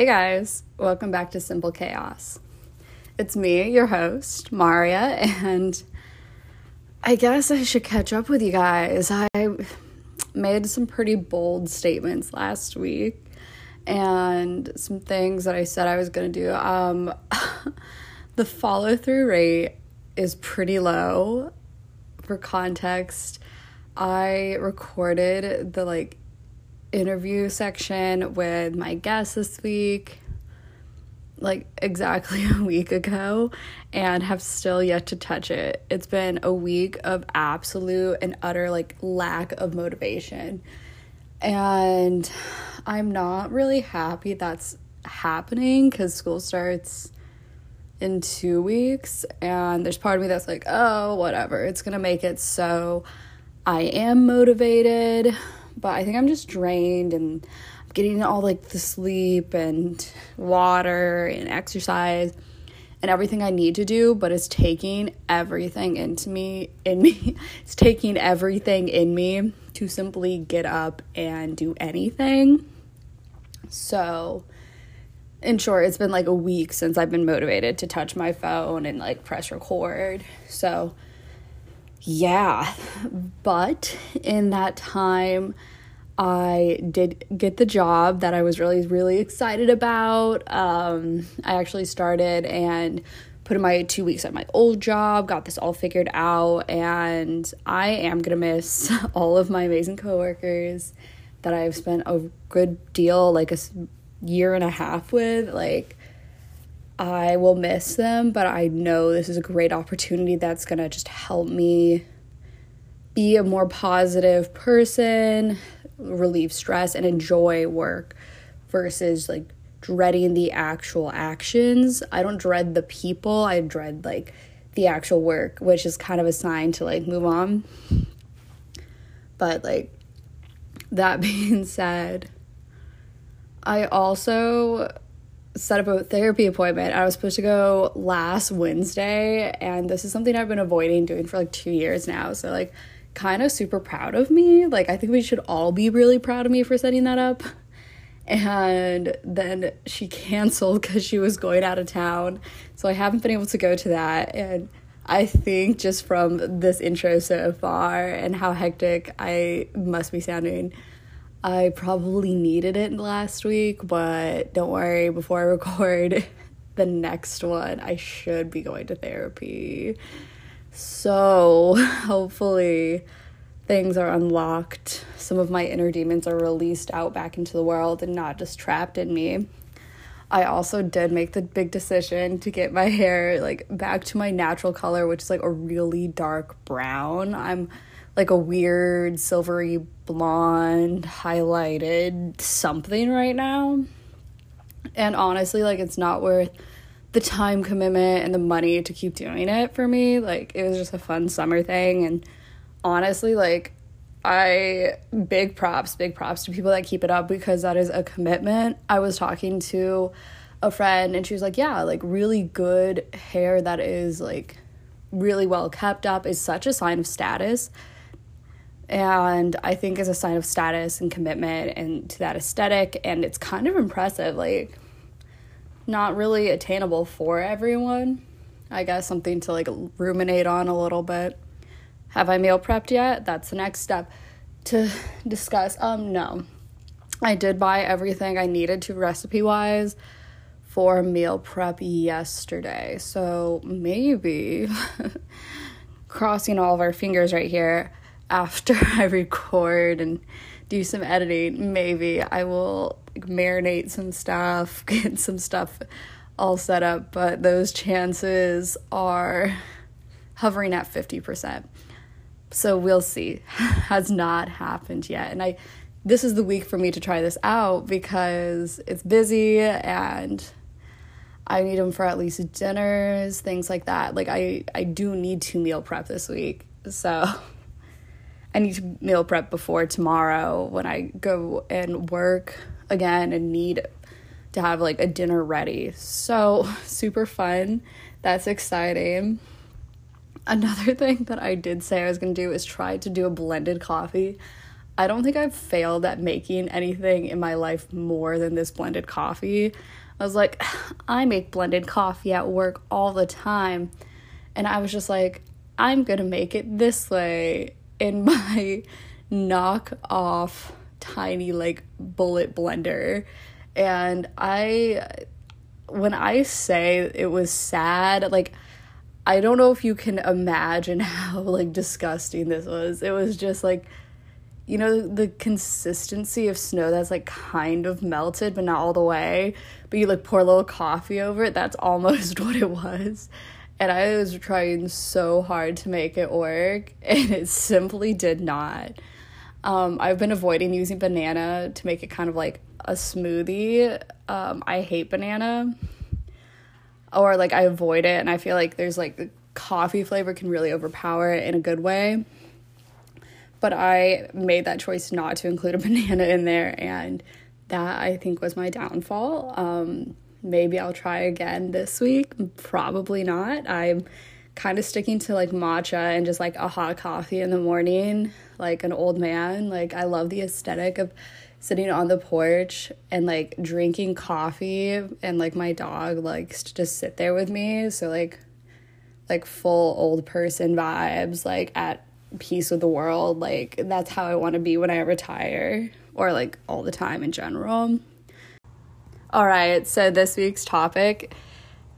Hey guys, welcome back to Simple Chaos. It's me, your host, Marja, and I guess I should catch up with you guys. I made some pretty bold statements last week and some things that I said I was going to do. Um, the follow through rate is pretty low. For context, I recorded the like interview section with my guest this week like exactly a week ago and have still yet to touch it. It's been a week of absolute and utter like lack of motivation. And I'm not really happy that's happening cuz school starts in 2 weeks and there's part of me that's like, "Oh, whatever. It's going to make it so I am motivated." But I think I'm just drained and I'm getting all like the sleep and water and exercise and everything I need to do, but it's taking everything into me in me. It's taking everything in me to simply get up and do anything. So, in short, it's been like a week since I've been motivated to touch my phone and like press record. So, yeah. But in that time, I did get the job that I was really, really excited about. Um, I actually started and put in my two weeks at my old job, got this all figured out, and I am gonna miss all of my amazing coworkers that I've spent a good deal, like a year and a half with. Like, I will miss them, but I know this is a great opportunity that's gonna just help me be a more positive person, relieve stress and enjoy work versus like dreading the actual actions. I don't dread the people, I dread like the actual work, which is kind of a sign to like move on. But like that being said, I also set up a therapy appointment. I was supposed to go last Wednesday, and this is something I've been avoiding doing for like two years now. So, like, kind of super proud of me. Like, I think we should all be really proud of me for setting that up. And then she canceled because she was going out of town. So I haven't been able to go to that. And I think just from this intro so far and how hectic I must be sounding, I probably needed it last week. But don't worry, before I record the next one, I should be going to therapy. So hopefully things are unlocked. Some of my inner demons are released out back into the world and not just trapped in me. I also did make the big decision to get my hair like back to my natural color, which is like a really dark brown. I'm like a weird silvery blonde highlighted something right now. And honestly, like it's not worth the time commitment and the money to keep doing it for me. Like it was just a fun summer thing and honestly like I big props, big props to people that keep it up because that is a commitment. I was talking to a friend and she was like, "Yeah, like really good hair that is like really well kept up is such a sign of status." And I think is a sign of status and commitment and to that aesthetic and it's kind of impressive like not really attainable for everyone. I guess something to like ruminate on a little bit. Have I meal prepped yet? That's the next step to discuss. Um no. I did buy everything I needed to recipe wise for meal prep yesterday. So maybe crossing all of our fingers right here after I record and do some editing, maybe I will marinate some stuff, get some stuff all set up, but those chances are hovering at 50%. So we'll see. Has not happened yet. And I this is the week for me to try this out because it's busy and I need them for at least dinners, things like that. Like I I do need to meal prep this week. So I need to meal prep before tomorrow when I go and work again and need to have like a dinner ready. So, super fun. That's exciting. Another thing that I did say I was to do is try to do a blended coffee. I don't think I've failed at making anything in my life more than this blended coffee. I was like, I make blended coffee at work all the time. And I was just like, I'm gonna make it this way in my knock off tiny like bullet blender. And I, when I say it was sad, like, I don't know if you can imagine how like disgusting this was. It was just like you know the consistency of snow that's like kind of melted but not all the way but you like pour a little coffee over it that's almost what it was and i was trying so hard to make it work and it simply did not. Um, i've been avoiding using banana to make it kind of like a smoothie. Um, i hate banana. Or like i avoid it and i feel like there's like the coffee flavor can really overpower it in a good way. But I made that choice not to include a banana in there, and that I think was my downfall. Um, maybe I'll try again this week. Probably not. I'm kind of sticking to like matcha and just like a hot coffee in the morning, like an old man. Like, I love the aesthetic of sitting on the porch and like drinking coffee and like my dog likes to just sit there with me so like like full old person vibes like at peace with the world. Like, that's how I want to be when I retire, or like all the time in general. All right, so this week's topic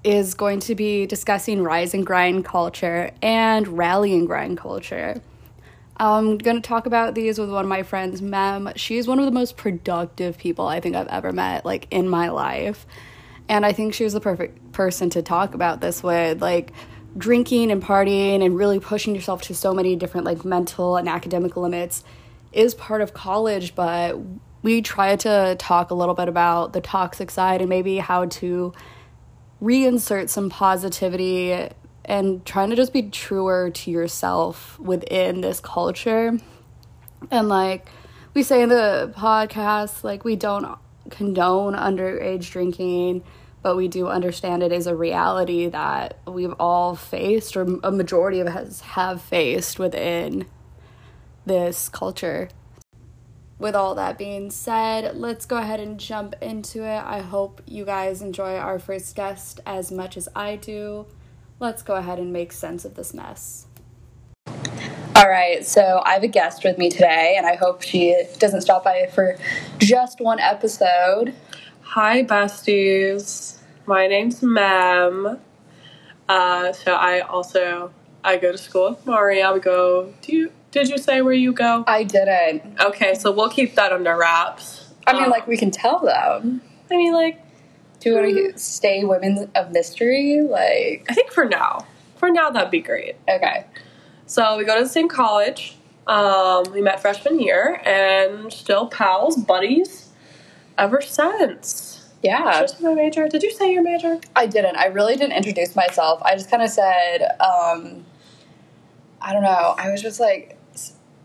is going to be discussing rise and grind culture and rally and grind culture. I'm going to talk about these with one of my friends, Mem. She's one of the most productive people I think I've ever met, like in my life. And I think she was the perfect person to talk about this with. Like, drinking and partying and really pushing yourself to so many different like mental and academic limits is part of college, but we try to talk a little bit about the toxic side and maybe how to reinsert some positivity and trying to just be truer to yourself within this culture. And like we say in the podcast, like we don't condone underage drinking but we do understand it is a reality that we've all faced, or a majority of us have faced within this culture. With all that being said, let's go ahead and jump into it. I hope you guys enjoy our first guest as much as I do. Let's go ahead and make sense of this mess. All right, so I have a guest with me today, and I hope she doesn't stop by for just one episode. Hi, besties. My name's Mem. Uh, so I also I go to school with Marja. We go. Do you? Did you say where you go? I didn't. Okay, so we'll keep that under wraps. I mean, um, like we can tell them. I mean, like, do you want to mm. stay women of mystery? Like, I think for now, for now that'd be great. Okay. So we go to the same college. Um, we met freshman year and still pals, buddies ever since. Yeah. Just my major. Did you say your major? I didn't. I really didn't introduce myself. I just kind of said, um, I don't know. I was just like,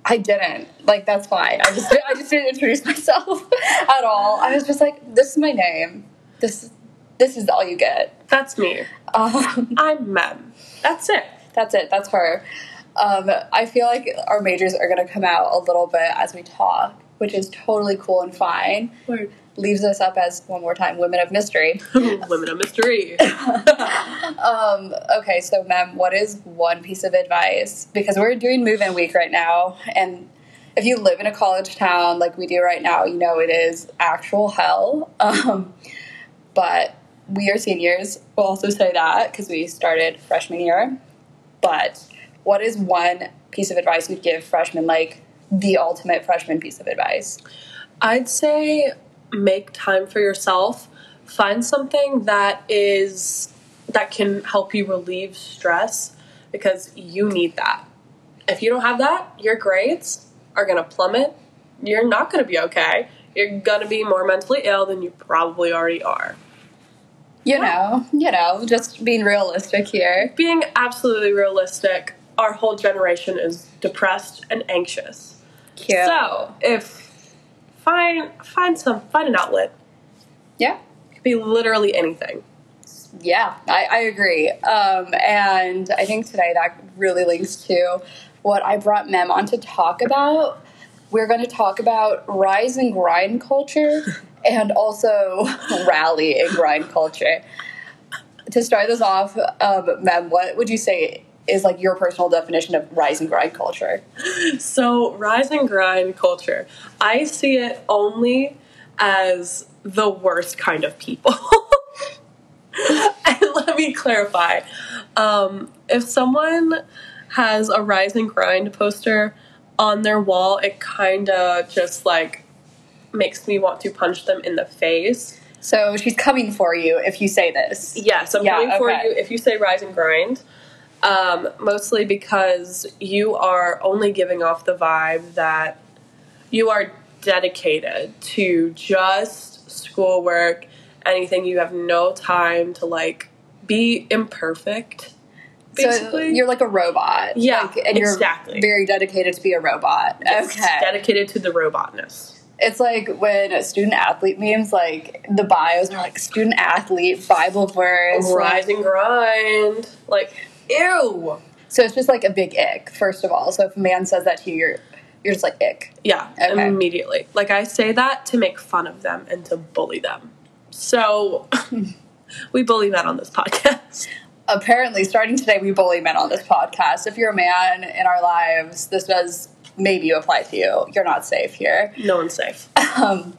I didn't. Like that's fine. I just I just didn't introduce myself at all. I was just like, this is my name. This this is all you get. That's me. Um, I'm Mem. That's it. That's it. That's her. Um, I feel like our majors are going to come out a little bit as we talk which is totally cool and fine. Word. Leaves us up as one more time, women of mystery. women of mystery. um, okay, so Mem, what is one piece of advice? Because we're doing move-in week right now, and if you live in a college town like we do right now, you know it is actual hell. Um, but we are seniors. We'll also say that because we started freshman year. But what is one piece of advice you'd give freshmen like the ultimate freshman piece of advice? I'd say make time for yourself. Find something that is that can help you relieve stress because you need that. If you don't have that, your grades are going to plummet. You're not going to be okay. You're going to be more mentally ill than you probably already are. You know, you know, just being realistic here. Being absolutely realistic, our whole generation is depressed and anxious. Cute. So if find find some find an outlet. Yeah. It could be literally anything. Yeah, I, I agree. Um, and I think today that really links to what I brought Mem on to talk about. we're going to talk about rise and grind culture and also rally and grind culture. To start this off, um, Mem, what would you say is like your personal definition of rise and grind culture? So, rise and grind culture, I see it only as the worst kind of people. and let me clarify. Um, if someone has a rise and grind poster on their wall, it kind of just like makes me want to punch them in the face. So she's coming for you if you say this. Yes, I'm Yeah, coming for you if you say rise and grind. Um, mostly because you are only giving off the vibe that you are dedicated to just schoolwork, anything. You have no time to like be imperfect. Basically, So you're like a robot. Yeah, Like, and you're exactly. very dedicated to be a robot. Yes, Okay. dedicated to the robotness. It's like when a student athlete memes, like the bios are like student athlete, Bible verse. rise like- and grind. Like, ew. so it's just like a big ick, first of all. So if a man says that to you, you're, you're just like ick. Yeah, Okay. immediately. Like I say that to make fun of them and to bully them. So we bully men on this podcast. Apparently, starting today, we bully men on this podcast. If you're a man in our lives, this does maybe apply to you. You're not safe here. No one's safe. Um,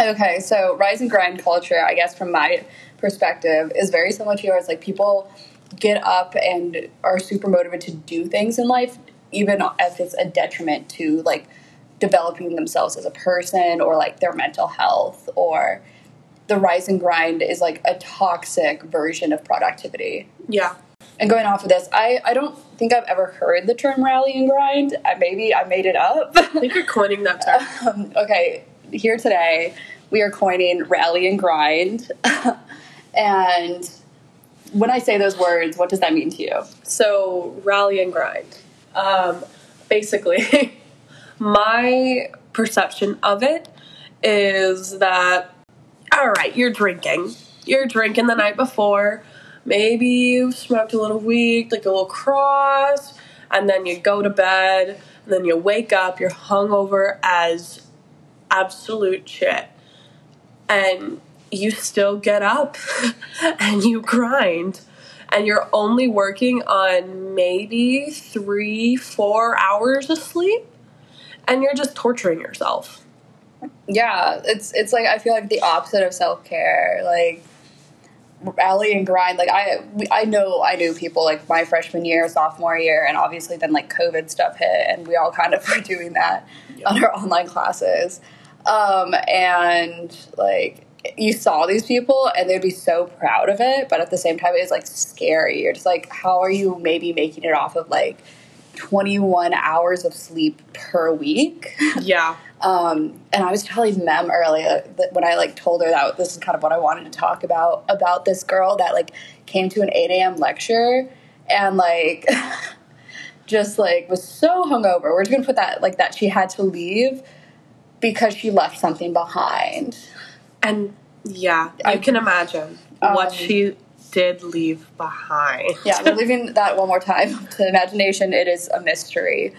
okay, so rise and grind culture, I guess from my perspective, is very similar to yours. Like people get up and are super motivated to do things in life, even if it's a detriment to like developing themselves as a person or like their mental health or the rise and grind is like a toxic version of productivity. Yeah. And going off of this, I, I don't think I've ever heard the term rally and grind. I, maybe I made it up. I think you're coining that term. Um, okay, here today we are coining rally and grind. and when I say those words, what does that mean to you? So rally and grind. Um, basically, my perception of it is that all right, you're drinking. You're drinking the night before. Maybe you've smoked a little weed, like a little cross, and then you go to bed, and then you wake up, you're hungover as absolute shit. And you still get up and you grind. And you're only working on maybe three, four hours of sleep. And you're just torturing yourself. Yeah, it's it's like I feel like the opposite of self care. Like rally and grind. Like I we, I know I knew people like my freshman year, sophomore year, and obviously then like COVID stuff hit, and we all kind of were doing that on our online classes. Um, and like you saw these people and they'd be so proud of it, but at the same time it's like scary. You're just like, how are you maybe making it off of like 21 hours of sleep per week? Yeah. Um, and I was telling Mem earlier that when I like told her that this is kind of what I wanted to talk about about this girl that like came to an 8 a.m. lecture and like just like was so hungover. We're just gonna put that like that she had to leave because she left something behind. And yeah, I- can imagine Um, what she did leave behind. Yeah, we're leaving that one more time to imagination. It is a mystery.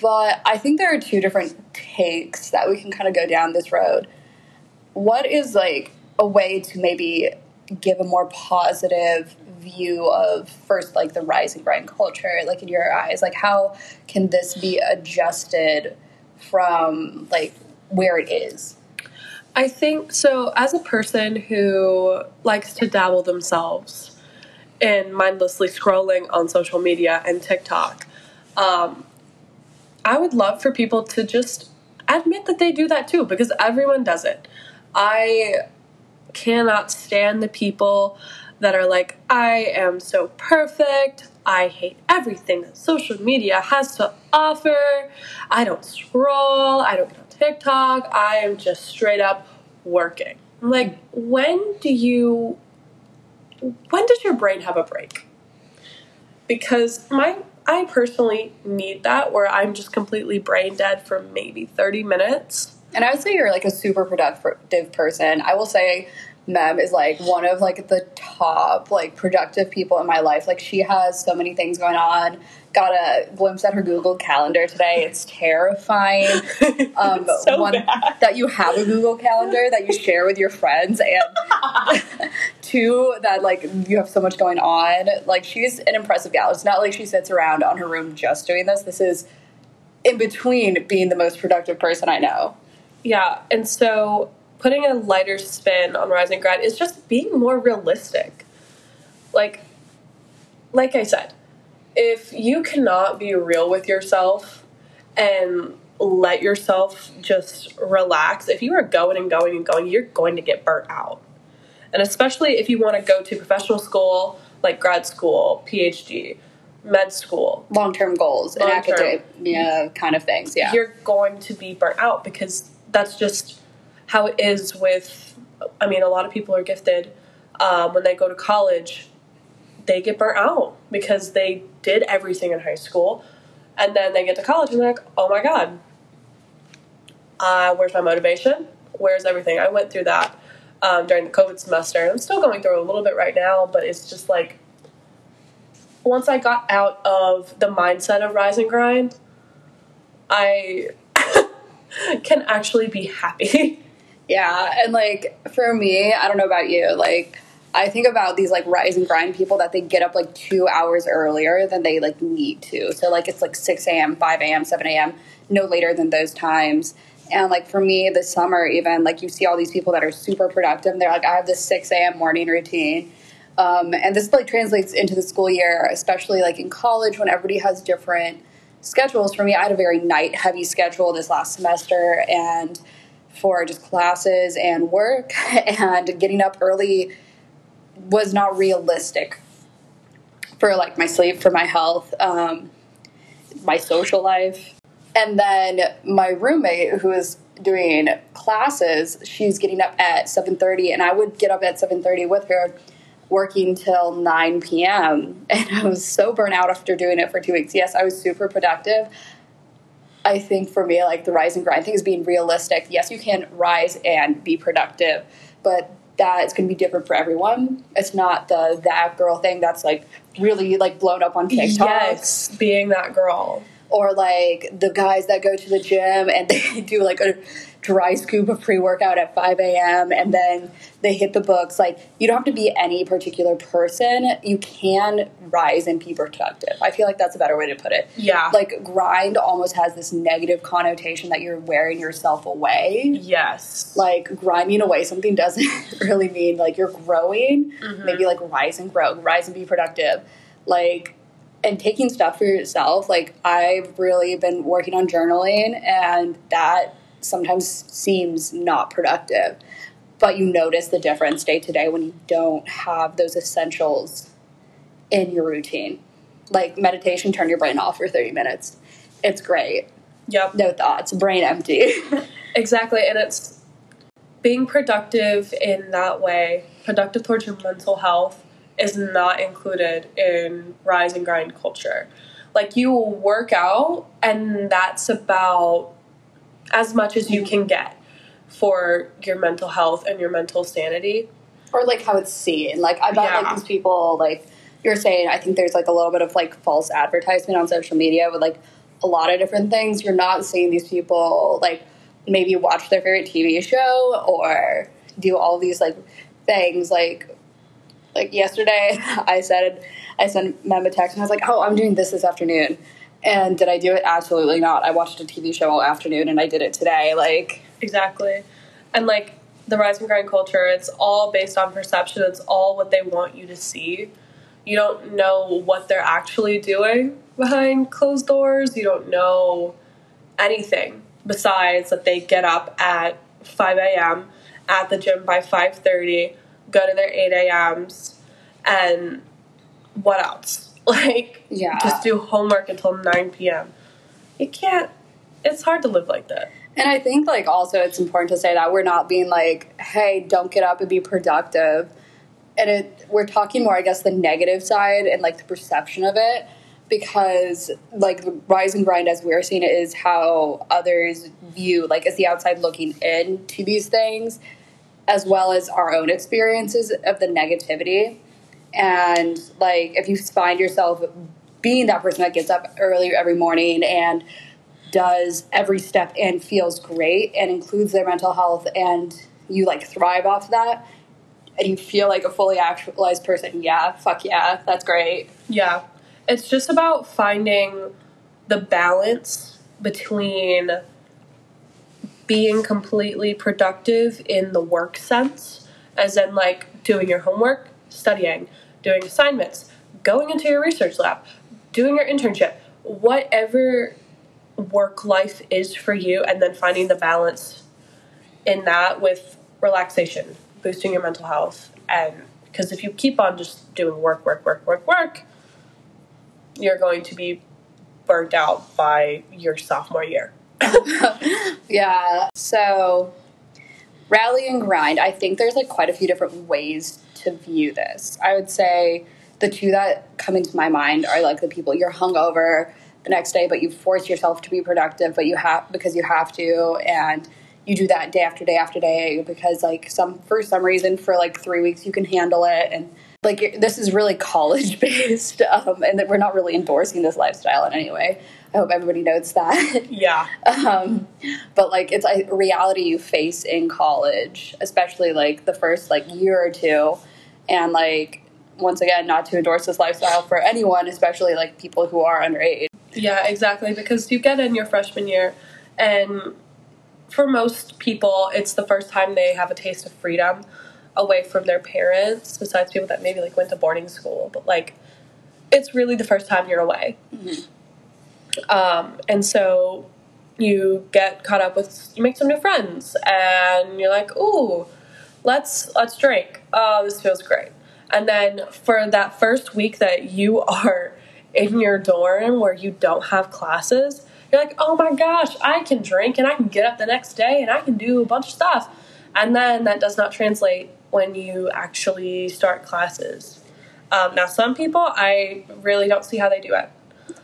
But I think there are two different takes that we can kind of go down this road. What is like a way to maybe give a more positive view of first like the rise and grind culture, like in your eyes? Like how can this be adjusted from like where it is? I think so. As a person who likes to dabble themselves in mindlessly scrolling on social media and TikTok, um, I would love for people to just admit that they do that too, because everyone does it. I cannot stand the people that are like, I am so perfect. I hate everything that social media has to offer. I don't scroll. I don't TikTok. I am just straight up working. I'm like, when do you, when does your brain have a break? Because my, I personally need that where I'm just completely brain dead for maybe 30 minutes. And I would say you're like a super productive person. I will say Mem is like one of like the top like productive people in my life. Like she has so many things going on. Got a glimpse at her Google Calendar today. It's terrifying. Um, so one bad. that you have a Google Calendar that you share with your friends, and two that like you have so much going on. Like she's an impressive gal. It's not like she sits around on her room just doing this. This is in between being the most productive person I know. Yeah, and so putting a lighter spin on rise and grind is just being more realistic. Like, like I said, if you cannot be real with yourself and let yourself just relax, if you are going and going and going, you're going to get burnt out. And especially if you want to go to professional school, like grad school, PhD, med school, Long term goals and Long-term. academia kind of things. Yeah. you're going to be burnt out because that's just how it is with i mean a lot of people are gifted um, when they go to college they get burnt out because they did everything in high school. And then they get to college and they're like oh my god uh, where's my motivation? Where's everything? I went through that um, during the covid semester. I'm still going through a little bit right now but it's just like once i got out of the mindset of rise and grind I can actually be happy. Yeah, and like for me, I don't know about you, like I think about these like rise and grind people that they get up like two hours earlier than they like need to. So like it's like six a.m., five a.m., seven a.m., no later than those times. And like for me, this summer, even like you see all these people that are super productive. And they're like, I have this six a.m. morning routine. Um, and this like translates into the school year, especially like in college when everybody has different schedules. For me, I had a very night heavy schedule this last semester, and for just classes and work, and getting up early was not realistic for like my sleep, for my health, um, my social life. And then my roommate who is doing classes, she's getting up at 7:30 and I would get up at 7:30 with her working till 9 p.m. and I was so burnt out after doing it for 2 weeks. Yes, I was super productive. I think for me like the rise and grind thing is being realistic. Yes, you can rise and be productive, but that is going to be different for everyone. It's not the that girl thing that's like really like blown up on TikTok Yes, being that girl. or like the guys that go to the gym and they do like a dry scoop of pre workout at 5 a.m. and then they hit the books. Like, you don't have to be any particular person. You can rise and be productive. I feel like that's a better way to put it. Yeah. Like, grind almost has this negative connotation that you're wearing yourself away. Yes. Like, grinding away something doesn't really mean like you're growing. Mm-hmm. Maybe like rise and grow, rise and be productive. Like, and taking stuff for yourself, like I've really been working on journaling, and that sometimes seems not productive. But you notice the difference day to day when you don't have those essentials in your routine. Like meditation, turn your brain off for 30 minutes. It's great. Yep. No thoughts, brain empty. Exactly. And it's being productive in that way, productive towards your mental health, is not included in rise and grind culture. Like you will work out, and that's about as much as you can get for your mental health and your mental sanity. or like how it's seen. Like I bet Yeah. like these people like you're saying. I think there's like a little bit of like false advertisement on social media with like a lot of different things. You're not seeing these people like maybe watch their favorite TV show or do all these like things like like yesterday I said I sent Mem a text and I was like, oh, I'm doing this this afternoon. And did I do it? Absolutely not. I watched a TV show all afternoon and I did it today. Like, Exactly. And like the rise and grind culture, it's all based on perception. It's all what they want you to see. You don't know what they're actually doing behind closed doors. You don't know anything besides that they get up at 5 a.m. at the gym by 5:30, go to their 8 a.m.s, and what else? Like, Yeah. just do homework until 9 p.m. You can't. It's hard to live like that. And I think like also it's important to say that we're not being like, hey, don't get up and be productive. And it we're talking more, I guess, the negative side and like the perception of it. Because like the rise and grind as we're seeing it is how others view, like as the outside looking in to these things. as well as our own experiences of the negativity. And like, if you find yourself being that person that gets up early every morning and does every step and feels great and includes their mental health and you like thrive off that and you feel like a fully actualized person, yeah, fuck yeah, that's great. Yeah. It's just about finding the balance between being completely productive in the work sense, as in like doing your homework, studying, doing assignments, going into your research lab, doing your internship, whatever work life is for you, and then finding the balance in that with relaxation, boosting your mental health. And because if you keep on just doing work, work, work, work, work, you're going to be burnt out by your sophomore year. yeah. So, rally and grind. I think there's like quite a few different ways to view this. I would say the two that come into my mind are like the people you're hungover the next day, but you force yourself to be productive, but you have because you have to, and you do that day after day after day because like some for some reason for like three weeks you can handle it and like this is really college based um, and that we're not really endorsing this lifestyle in any way i hope everybody notes that Yeah. um, but like it's a reality you face in college especially like the first like year or two and like once again not to endorse this lifestyle for anyone especially like people who are underage Yeah, exactly. Because you get in your freshman year, and for most people, it's the first time they have a taste of freedom away from their parents, besides people that maybe like went to boarding school. But like, it's really the first time you're away. Um, and so you get caught up with, you make some new friends, and you're like, ooh, let's let's drink. Oh, this feels great. And then for that first week that you are in your dorm where you don't have classes, you're like, oh my gosh, I can drink and I can get up the next day and I can do a bunch of stuff. And then that does not translate when you actually start classes. Um, now, some people, I really don't see how they do it.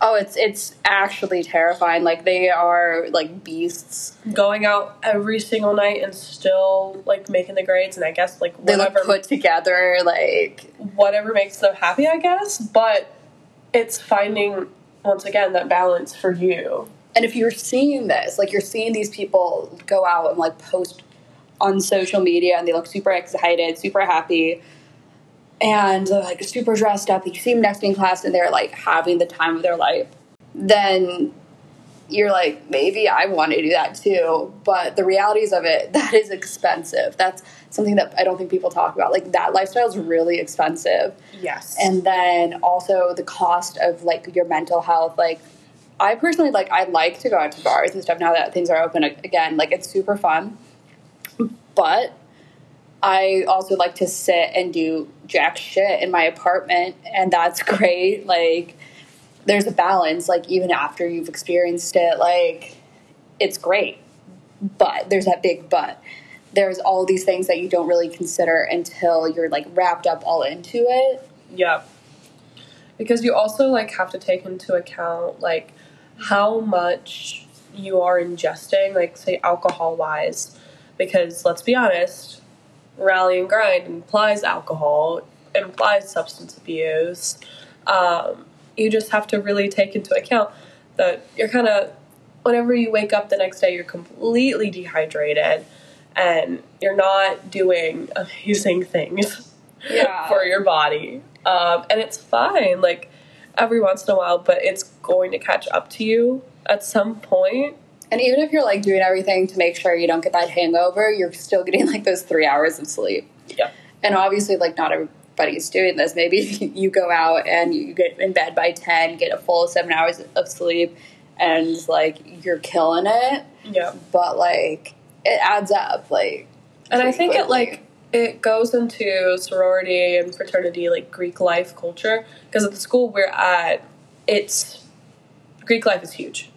Oh it's it's actually terrifying like they are like beasts Going out every single night and still like making the grades, and I guess like they whatever look put together like whatever makes them happy, I guess. But it's finding once again that balance for you. And if you're seeing this, like you're seeing these people go out and like post on social media and they look super excited, super happy, and they're like super dressed up, you see them next in class and they're like having the time of their life, then you're like, maybe I want to do that too. But the realities of it, that is expensive. That's something that I don't think people talk about. Like that lifestyle is really expensive Yes. and then also the cost of like your mental health like i personally like i like to go out to bars and stuff now that things are open again like it's super fun but i also like to sit and do jack shit in my apartment and that's great like there's a balance like even after you've experienced it like it's great but there's that big but there's all these things that you don't really consider until you're like wrapped up all into it Yeah. Because you also like have to take into account like how much you are ingesting, like say alcohol wise. Because let's be honest, rally and grind implies alcohol, implies substance abuse. Um, you just have to really take into account that you're kind of whenever you wake up the next day, you're completely dehydrated and you're not doing amazing things Yeah. for your body. Um, and it's fine, like every once in a while, but it's going to catch up to you at some point. And even if you're like doing everything to make sure you don't get that hangover, you're still getting like those three hours of sleep. Yeah. And obviously, like not everybody's doing this. Maybe you go out and you get in bed by ten, get a full seven hours of sleep, and like you're killing it. Yeah. But like it adds up. Like, And I think it like it goes into sorority and fraternity, like Greek life culture. Because at the school we're at, it's Greek life is huge.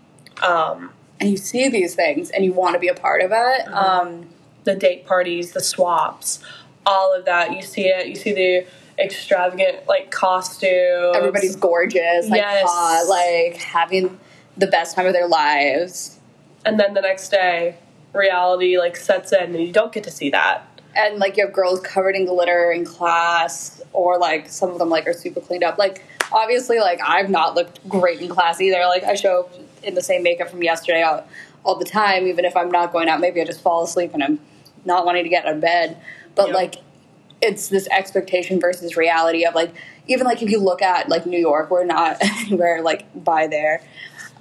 Um, and you see these things and you want to be a part of it. Um, the date parties, the swaps, all of that. You see it. You see the extravagant like costumes. everybody's gorgeous, like Yes. hot, like having the best time of their lives. and then the next day, reality like sets in, and you don't get to see that. and like you have girls covered in glitter in class, or like some of them like are super cleaned up. Like obviously, like I've not looked great in class either. Like I show up in the same makeup from yesterday all, all the time, even if I'm not going out. Maybe I just fall asleep and I'm not wanting to get out of bed. But Yep. like it's this expectation versus reality of like even like if you look at like New York, we're not anywhere like by there.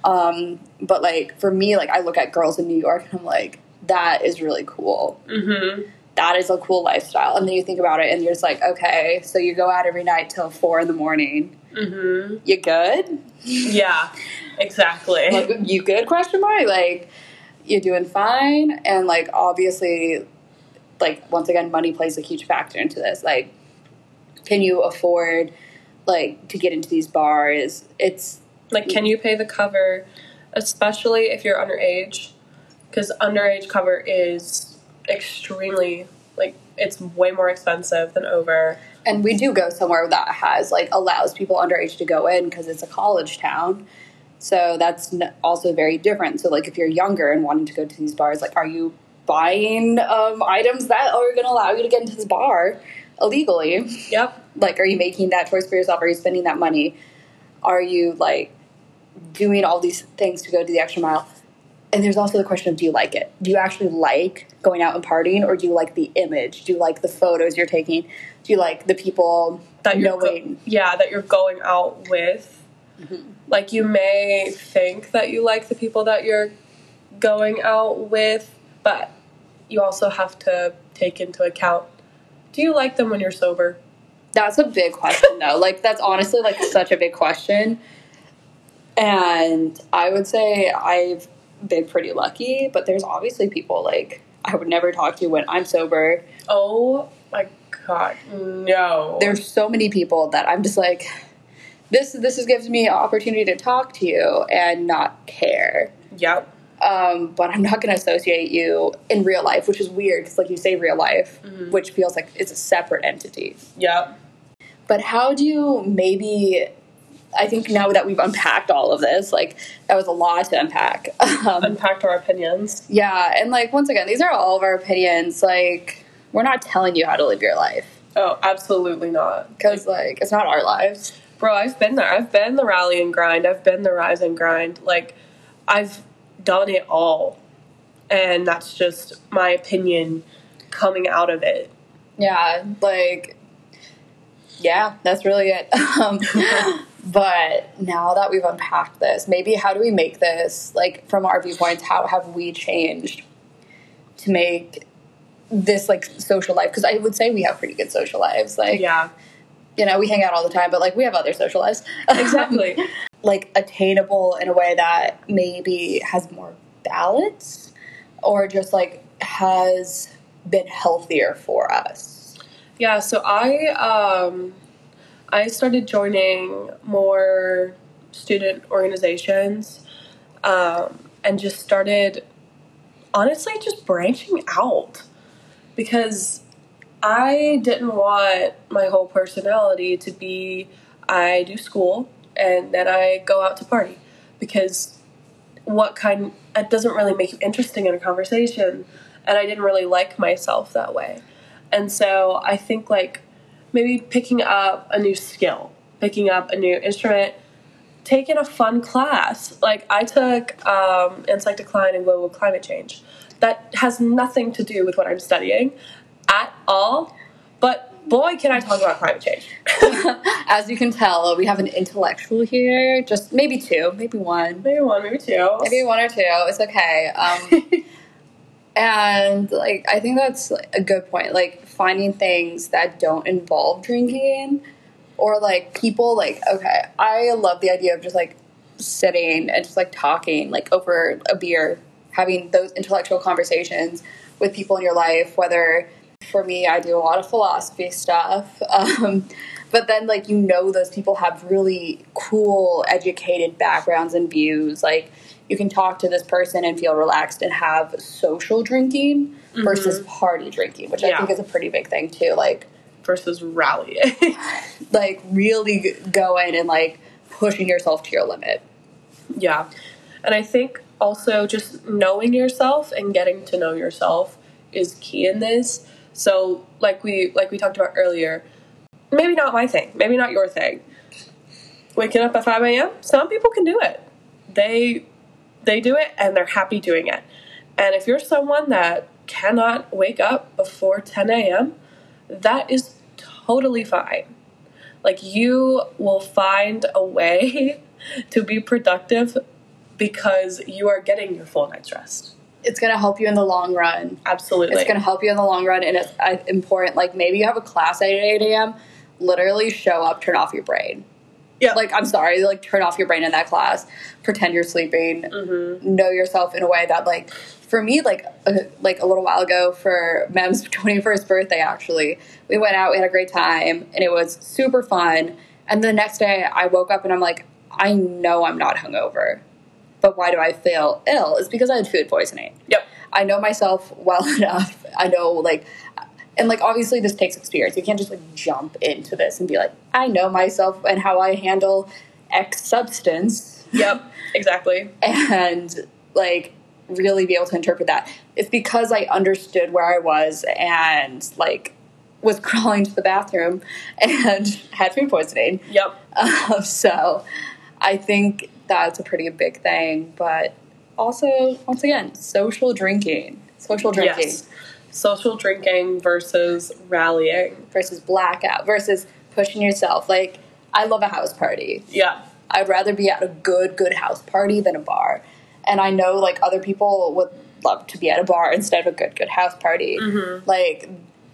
Um, but like for me, like I look at girls in New York and I'm like, that is really cool. Mm-hmm. That is a cool lifestyle. And then you think about it and you're just like, okay, so you go out every night till four in the morning. Mm-hmm. You good? Yeah, exactly. Like you good? Question mark. Like you're doing fine. And like obviously, like once again, money plays a huge factor into this. Like, can you afford like to get into these bars? It's Like, can you pay the cover, especially if you're underage? Because underage cover is extremely, like, it's way more expensive than over. and we do go somewhere that has like allows people underage to go in because it's a college town. So that's n- also very different. So like if you're younger and wanting to go to these bars, like are you buying um, items that are going to allow you to get into this bar illegally? Yep. like are you making that choice for yourself are you spending that money are you like doing all these things to go to the extra mile and there's also the question of do you like it? Do you actually like going out and partying or do you like the image? Do you like the photos you're taking? Do you like the people That you're go- yeah, that you're going out with. Mm-hmm. Like, you may think that you like the people that you're going out with, but you also have to take into account do you like them when you're sober? that's a big question though. Like that's honestly like such a big question. And i would say i've been pretty lucky but there's obviously people like i would never talk to when i'm sober Oh my god, no. there's so many people that I'm just like, this this is gives me an opportunity to talk to you and not care. Yep. Um, but I'm not going to associate you in real life, which is weird because, like you say, real life, which feels like it's a separate entity. Yep. But how do you maybe? I think now that we've unpacked all of this, like that was a lot to unpack. Um, Unpacked our opinions. yeah, and like once again, these are all of our opinions. Like we're not telling you how to live your life Oh, absolutely not. because like it's not our lives. Bro, I've been there. I've been the rally and grind. I've been the rise and grind. Like, I've done it all. And that's just my opinion coming out of it. Yeah, like, yeah, that's really it. Um, but now that we've unpacked this, maybe how do we make this, like, from our viewpoints, how have we changed to make this, like, social life? Because I would say we have pretty good social lives. Like, Yeah. you know, we hang out all the time, but, like, we have other social lives. Exactly. like, attainable in a way that maybe has more balance or just, like, has been healthier for us. Yeah, so I um I started joining more student organizations um, and just started honestly just branching out because I didn't want my whole personality to be I do school and then I go out to party because what kind it doesn't really make you interesting in a conversation and I didn't really like myself that way. And so I think like maybe picking up a new skill, picking up a new instrument, taking a fun class. Like I took um, Insight Decline and Global Climate Change. That has nothing to do with what I'm studying at all. But boy, can I talk about climate change. As you can tell, we have an intellectual here. Just maybe two, maybe one, maybe one, maybe two. maybe one or two. It's okay. Um, and like, I think that's a good point. Like finding things that don't involve drinking, or like people. Like, okay, I love the idea of just like sitting and just like talking, like over a beer, having those intellectual conversations with people in your life. Whether for me, I do a lot of philosophy stuff. Um, but then, like, you know, those people have really cool, educated backgrounds and views. Like, you can talk to this person and feel relaxed and have social drinking versus mm-hmm. party drinking, which I think is a pretty big thing, too. Like, versus rallying. like really going and like pushing yourself to your limit. Yeah. And I think also just knowing yourself and getting to know yourself is key in this. So like we like we talked about earlier, maybe not my thing, maybe not your thing. Waking up at five a.m. Some people can do it. They they do it and they're happy doing it. And if you're someone that cannot wake up before 10 a.m., that is totally fine. Like, you will find a way to be productive because you are getting your full night's rest. It's going to help you in the long run. Absolutely. It's going to help you in the long run, and it's uh, important. Like, maybe you have a class at 8 a.m., literally show up, turn off your brain. Yeah. Like, I'm sorry, like, turn off your brain in that class, pretend you're sleeping, Mm-hmm. know yourself in a way that, like, for me, like, uh, like a little while ago for Mem's 21st birthday, actually, we went out, we had a great time, and it was super fun. And the next day, I woke up and I'm like, I know I'm not hungover, but why do I feel ill? It's because I had food poisoning. Yep. I know myself well enough. I know like and like obviously this takes experience. You can't just like jump into this and be like, I know myself and how I handle X substance Yep. Exactly. and like really be able to interpret that. It's because I understood where I was and like was crawling to the bathroom and had food poisoning. Yep. Um, so I think that's a pretty big thing. But also, once again, social drinking. Social drinking Yes. Social drinking versus rallying. versus blackout versus pushing yourself. Like, I love a house party. Yeah. I'd rather be at a good, good house party than a bar. And I know, like, other people would love to be at a bar instead of a good, good house party. Mm-hmm. Like,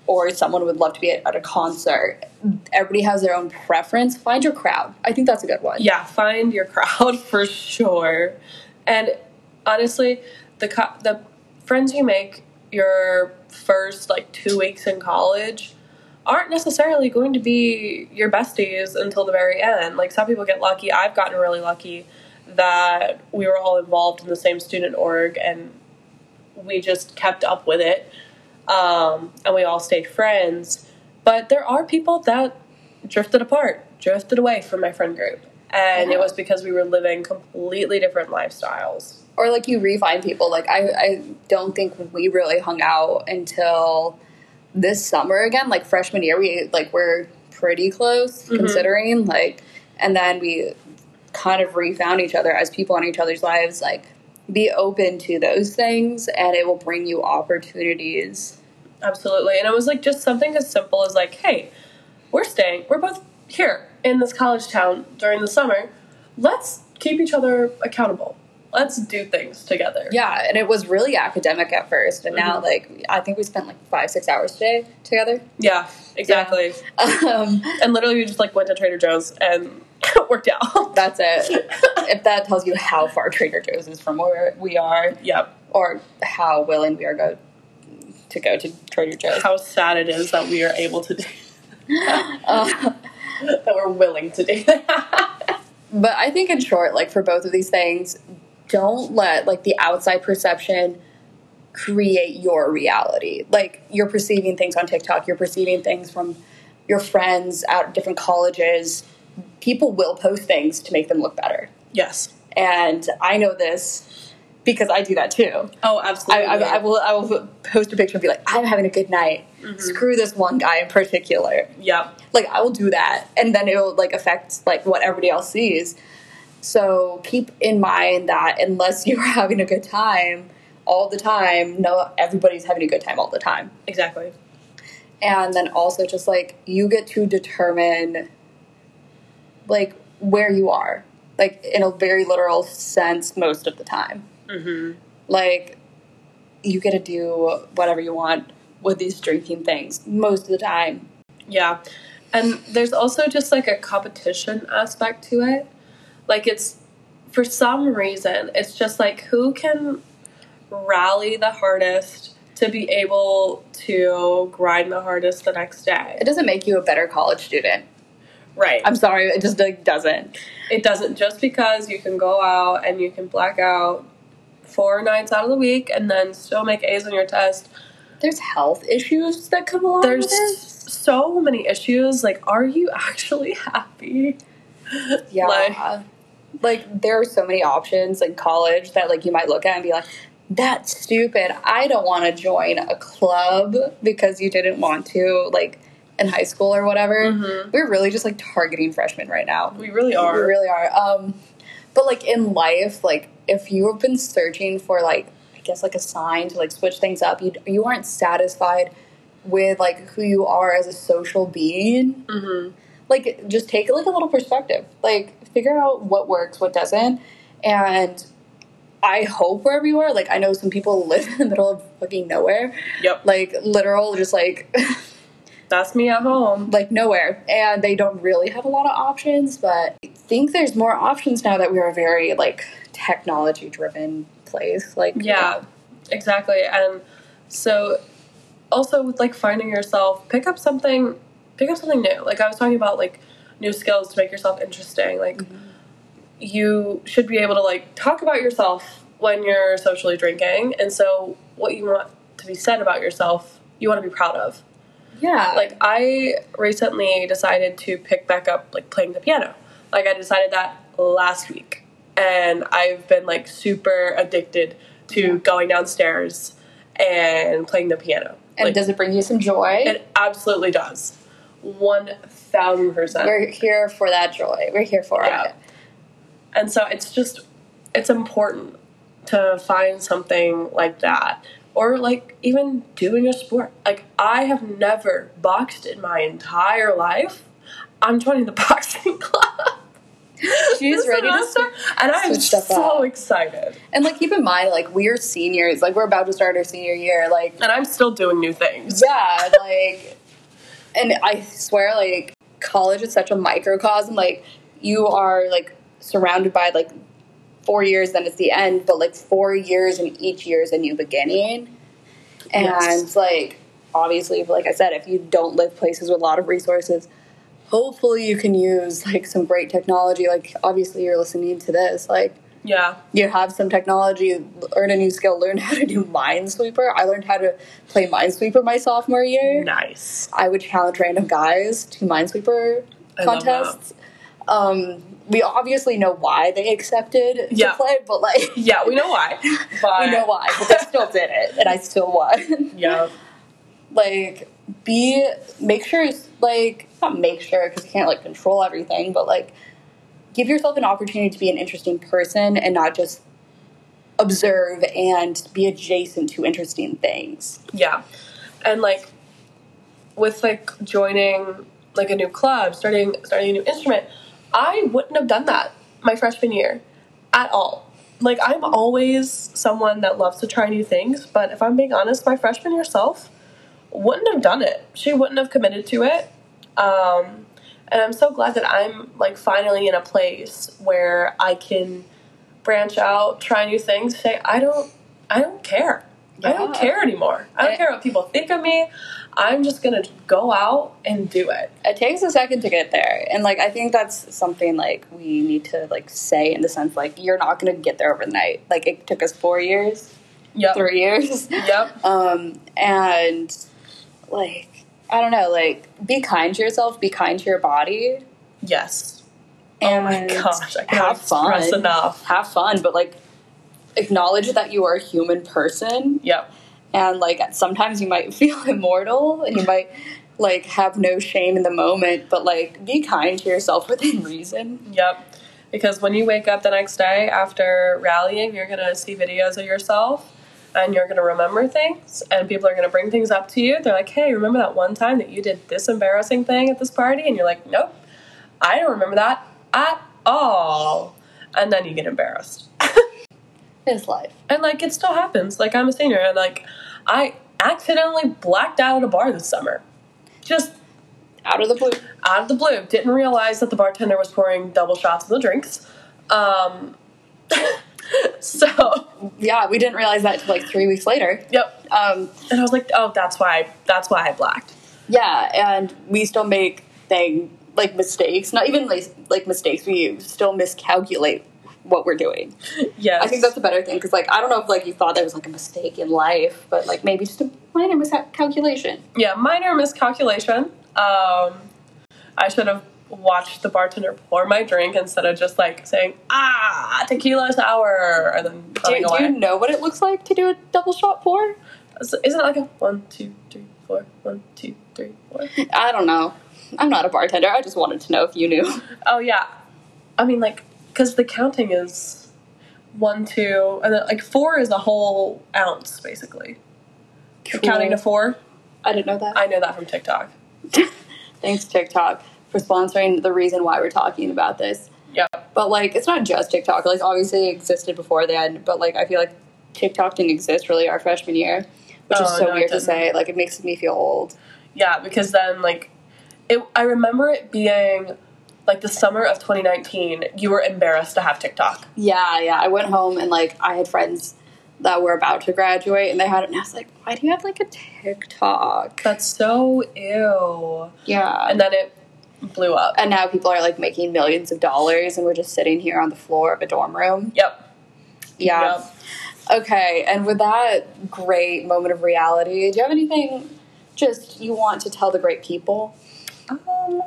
or someone would love to be at, at a concert. Everybody has their own preference. Find your crowd. I think that's a good one. Yeah, find your crowd for sure. And honestly, the co- the friends you make your first like 2 weeks in college aren't necessarily going to be your besties until the very end. Like some people get lucky. I've gotten really lucky that we were all involved in the same student org and we just kept up with it. Um, and we all stayed friends. But there are people that drifted apart, drifted away from my friend group. And Yeah. it was because we were living completely different lifestyles. Or like you refine people like I, I don't think we really hung out until this summer again like freshman year we like we're pretty close mm-hmm. considering like and then we kind of refound each other as people in each other's lives like be open to those things and it will bring you opportunities Absolutely. And it was like just something as simple as like, hey, we're staying, we're both here in this college town during the summer. Let's keep each other accountable. Let's do things together. yeah and it was really academic at first and now like i think we spent like five six hours today together Yeah, exactly. um, And literally we just like went to Trader Joe's and worked out. That's it. if that tells you how far Trader Joe's is from where we are, yep. or how willing we are go to go to Trader Joe's. How sad it is that we are able to do Uh, that we're willing to do that. but I think, in short, like for both of these things, don't let like the outside perception create your reality. Like you're perceiving things on TikTok, you're perceiving things from your friends at different colleges. People will post things to make them look better, yes. and I know this because I do that too. Oh, I, absolutely. I, I will I will post a picture and be like, I'm having a good night. Mm-hmm. Screw this one guy in particular. Yep. Like I will do that, and then it will like affect like what everybody else sees. So keep in mind that unless you're having a good time all the time, no, everybody's having a good time all the time. Exactly. And then also just like you get to determine like where you are, like in a very literal sense, most of the time Mm-hmm. like you get to do whatever you want with these drinking things most of the time. Yeah. And there's also just like a competition aspect to it. Like it's for some reason, it's just like who can rally the hardest to be able to grind the hardest the next day. It doesn't make you a better college student. Right. I'm sorry, it just like doesn't. It doesn't just because you can go out and you can black out four nights out of the week and then still make A's on your test. There's health issues that come along There's so many issues. Like, are you actually happy? Yeah. Like, Like, there are so many options in college that like you might look at and be like, that's stupid. I don't want to join a club because you didn't want to, like in high school or whatever. Mhm. We're really just like targeting freshmen right now. We really are. We really are. Um, but like in life, like if you have been searching for like, I guess like a sign to like switch things up, you you aren't satisfied with like who you are as a social being. Mhm. Like just take like a little perspective. Like figure out what works, what doesn't, and I hope wherever you are. Like I know some people live in the middle of fucking nowhere, Yep. like literal, just like. That's me at home. like nowhere and they don't really have a lot of options but i think there's more options now that we're a very like technology driven place like Yeah, exactly. And so also with like finding yourself, pick up something pick up something new. Like I was talking about like new skills to make yourself interesting. Like you should be able to like talk about yourself when you're socially drinking. And so what you want to be said about yourself, you want to be proud of. yeah Like I recently decided to pick back up like playing the piano. Like I decided that last week. And I've been like super addicted to going downstairs and playing the piano. and like, does it bring you some joy it absolutely does. One thousand percent. we're here for that joy we're here for Yeah. it And so it's just it's important to find something like that. Or like even doing a sport. Like I have never boxed in my entire life. I'm joining the boxing club. She's ready to semester, and I am so excited. and like keep in mind like we're seniors like we're about to start our senior year like And I'm still doing new things. yeah like and i swear like college is such a microcosm like you are like surrounded by like four years then it's the end but like four years and each year is a new beginning and Yes. like obviously like i said if you don't live places with a lot of resources hopefully you can use like some great technology like obviously you're listening to this like Yeah. you have some technology, learn a new skill, learn how to do Minesweeper. I learned how to play Minesweeper my sophomore year. Nice. I would challenge random guys to Minesweeper I contests. Um, we obviously know why they accepted Yeah. to play, but like Yeah, we know why. But we know why, but they still did it, and I still won. Yeah. like, be make sure like not make sure because you can't like control everything, but like give yourself an opportunity to be an interesting person and not just observe and be adjacent to interesting things. Yeah. And like with like joining like a new club, starting starting a new instrument, I wouldn't have done that my freshman year at all. Like I'm always someone that loves to try new things, but if I'm being honest, my freshman year self wouldn't have done it. She wouldn't have committed to it. Um and I'm so glad that I'm like finally in a place where I can branch out, try new things, say I don't I don't care. I don't care anymore. I don't I- care what people think of me. I'm just gonna go out and do it. It takes a second to get there, and like I think that's something like we need to like say in the sense like you're not going to get there overnight. Like it took us four years, Yep. three years. Yep. um and like i don't know like be kind to yourself be kind to your body Yes. and oh my gosh, I have fun enough. have fun but like acknowledge that you are a human person Yep. and like sometimes you might feel immortal and you might like have no shame in the moment but like be kind to yourself within reason Yep. Because when you wake up the next day after rallying, you're gonna see videos of yourself and you're gonna remember things and people are gonna bring things up to you. They're like, Hey, remember that one time that you did this embarrassing thing at this party? And you're like, Nope, I don't remember that at all. And then you get embarrassed. it's life And like it still happens. Like I'm a senior and like I accidentally blacked out at a bar this summer. Just out of the blue out of the blue. Didn't realize that the bartender was pouring double shots of the drinks. Um so yeah we didn't realize that until like three weeks later yep. um And I was like, oh that's why that's why I blacked. Yeah, and we still make thing like mistakes. Not even like, like mistakes. We still miscalculate what we're doing. Yeah, I think that's a better thing because like I don't know if like you thought there was like a mistake in life, but like maybe just a minor miscalculation. yeah, minor miscalculation. Um I should have watch the bartender pour my drink instead of just like saying ah tequila sour and then Do, do away. you know what it looks like to do a double shot pour? So Isn't it like a one, two, three, four, one, two, three, four? I don't know. I'm not a bartender. I just wanted to know if you knew. Oh yeah, I mean like because the counting is one, two, and then like four is a whole ounce basically. Counting to four, I didn't know that. I know that from TikTok. Thanks TikTok for sponsoring the reason why we're talking about this. Yeah, But like, it's not just TikTok. Like, obviously, it existed before then. But like, I feel like TikTok didn't exist really our freshman year, which is Oh, so no, weird to say. Like, it makes me feel old. yeah, because then like it. I remember it being like the summer of 2019. You were embarrassed to have TikTok. Yeah, yeah. I went home and like, I had friends that were about to graduate, and they had it, and I was like, why do you have like a TikTok? That's so ew. Yeah. And then it blew up. and now people are like making millions of dollars, and we're just sitting here on the floor of a dorm room. Yep. Yeah. Yep. Okay, and with that great moment of reality, do you have anything just you want to tell the great people? Um,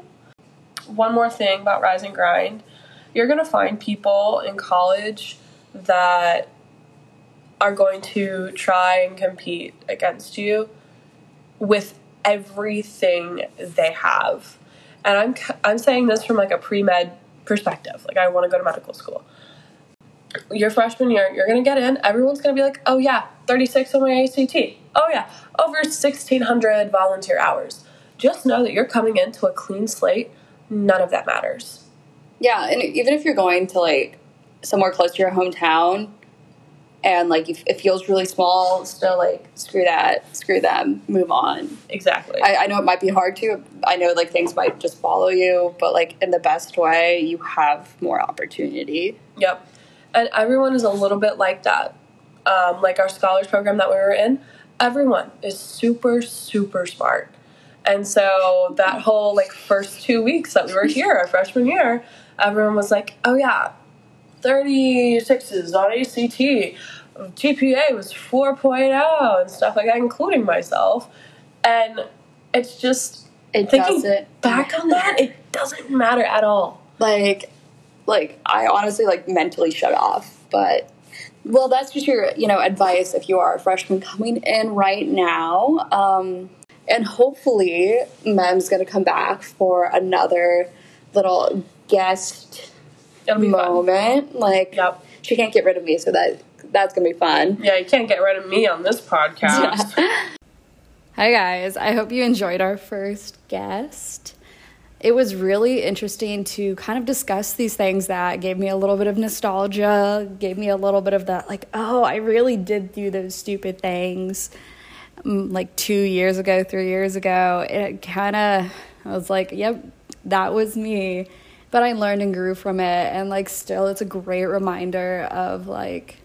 one more thing about Rise and Grind. You're going to find people in college that are going to try and compete against you with everything they have. And I'm I'm saying this from like a pre-med perspective. Like I want to go to medical school. Your freshman year, you're to get in. Everyone's to be like, "Oh yeah, 36 on my ACT. Oh yeah, over 1600 volunteer hours." Just know that you're coming into a clean slate. None of that matters. Yeah, and even if you're going to like somewhere close to your hometown and like if it feels really small, still like screw that, screw them, move on. Exactly. I, I know it might be hard to. I know like things might just follow you, but like in the best way, you have more opportunity. Yep. And everyone is a little bit like that. Um, like our scholars program that we were in, everyone is super, super smart. And so that whole like first two weeks that we were here, our freshman year, everyone was like, oh yeah, 36s on ACT. GPA was 4.0 and stuff like that, including myself. And it's just It thinking doesn't back on that, it doesn't matter at all. like like i honestly like mentally shut off but well that's just your you know advice if you are a freshman coming in right now um and hopefully mem's gonna come back for another little guest Be fun. moment like Yep. she can't get rid of me so that that's gonna be fun Yeah, you can't get rid of me on this podcast. Hi, guys. I hope you enjoyed our first guest. It was really interesting to kind of discuss these things that gave me a little bit of nostalgia, gave me a little bit of that, like, oh, I really did do those stupid things mm, like two years ago, three years ago. It kind of, I was like, yep, that was me. But I learned and grew from it. And like, still, it's a great reminder of like,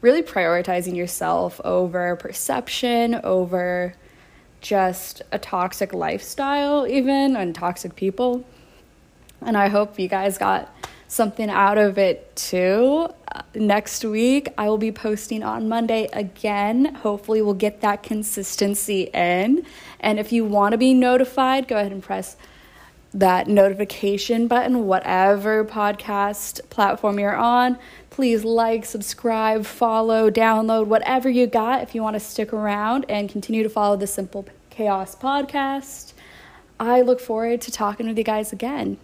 really prioritizing yourself over perception, over just a toxic lifestyle, even, and toxic people. And I hope you guys got something out of it too. Uh, next week, I will be posting on Monday again. Hopefully, we'll get that consistency in. And if you want to be notified, go ahead and press that notification button, whatever podcast platform you're on. Please like, subscribe, follow, download, whatever you got if you want to stick around and continue to follow the Simple Chaos podcast. I look forward to talking with you guys again.